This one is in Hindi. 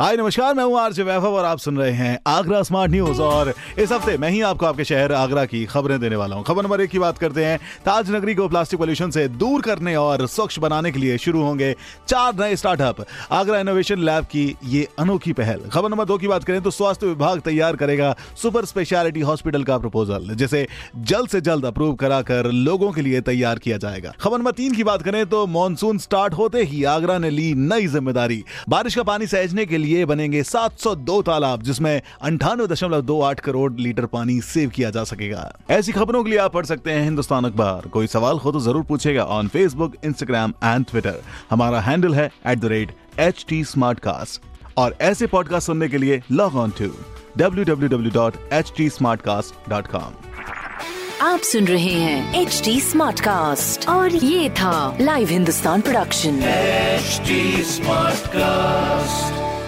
हाय, नमस्कार, मैं हूँ आरजे वैभव और आप सुन रहे हैं आगरा स्मार्ट न्यूज़ और इस हफ़्ते मैं ही आपको आपके शहर आगरा की खबरें देने वाला हूँ। खबर नंबर एक की बात करते हैं ताज नगरी को प्लास्टिक पोल्यूशन से दूर करने और स्वच्छ बनाने के लिए शुरू होंगे चार नए स्टार्टअप। आगरा इनोवेशन लैब की ये अनोखी पहल। खबर नंबर दो की बात करें तो स्वास्थ्य विभाग तैयार करेगा सुपर स्पेशलिटी हॉस्पिटल का प्रपोजल, जिसे जल्द से जल्द अप्रूव कराकर लोगों के लिए तैयार किया जाएगा। खबर नंबर तीन की बात करें तो मानसून स्टार्ट होते ही आगरा ने ली नई ज़िम्मेदारी। बारिश का पानी सहजने के लिए बनेंगे 702 तालाब जिसमें अंठानवे दशमलव दो आठ करोड़ लीटर पानी सेव किया जा सकेगा। ऐसी खबरों के लिए आप पढ़ सकते हैं हिंदुस्तान अखबार। कोई सवाल हो तो ज़रूर पूछेगा on Facebook Instagram and Twitter हमारा हैंडल है at the rate H T और ऐसे पॉडकास्ट सुनने के लिए लॉग ऑन टू www.htsmartcast.com आप सुन रहे हैं एच डी स्मार्ट कास्ट और ये था live Hindustan production HD Smartcast.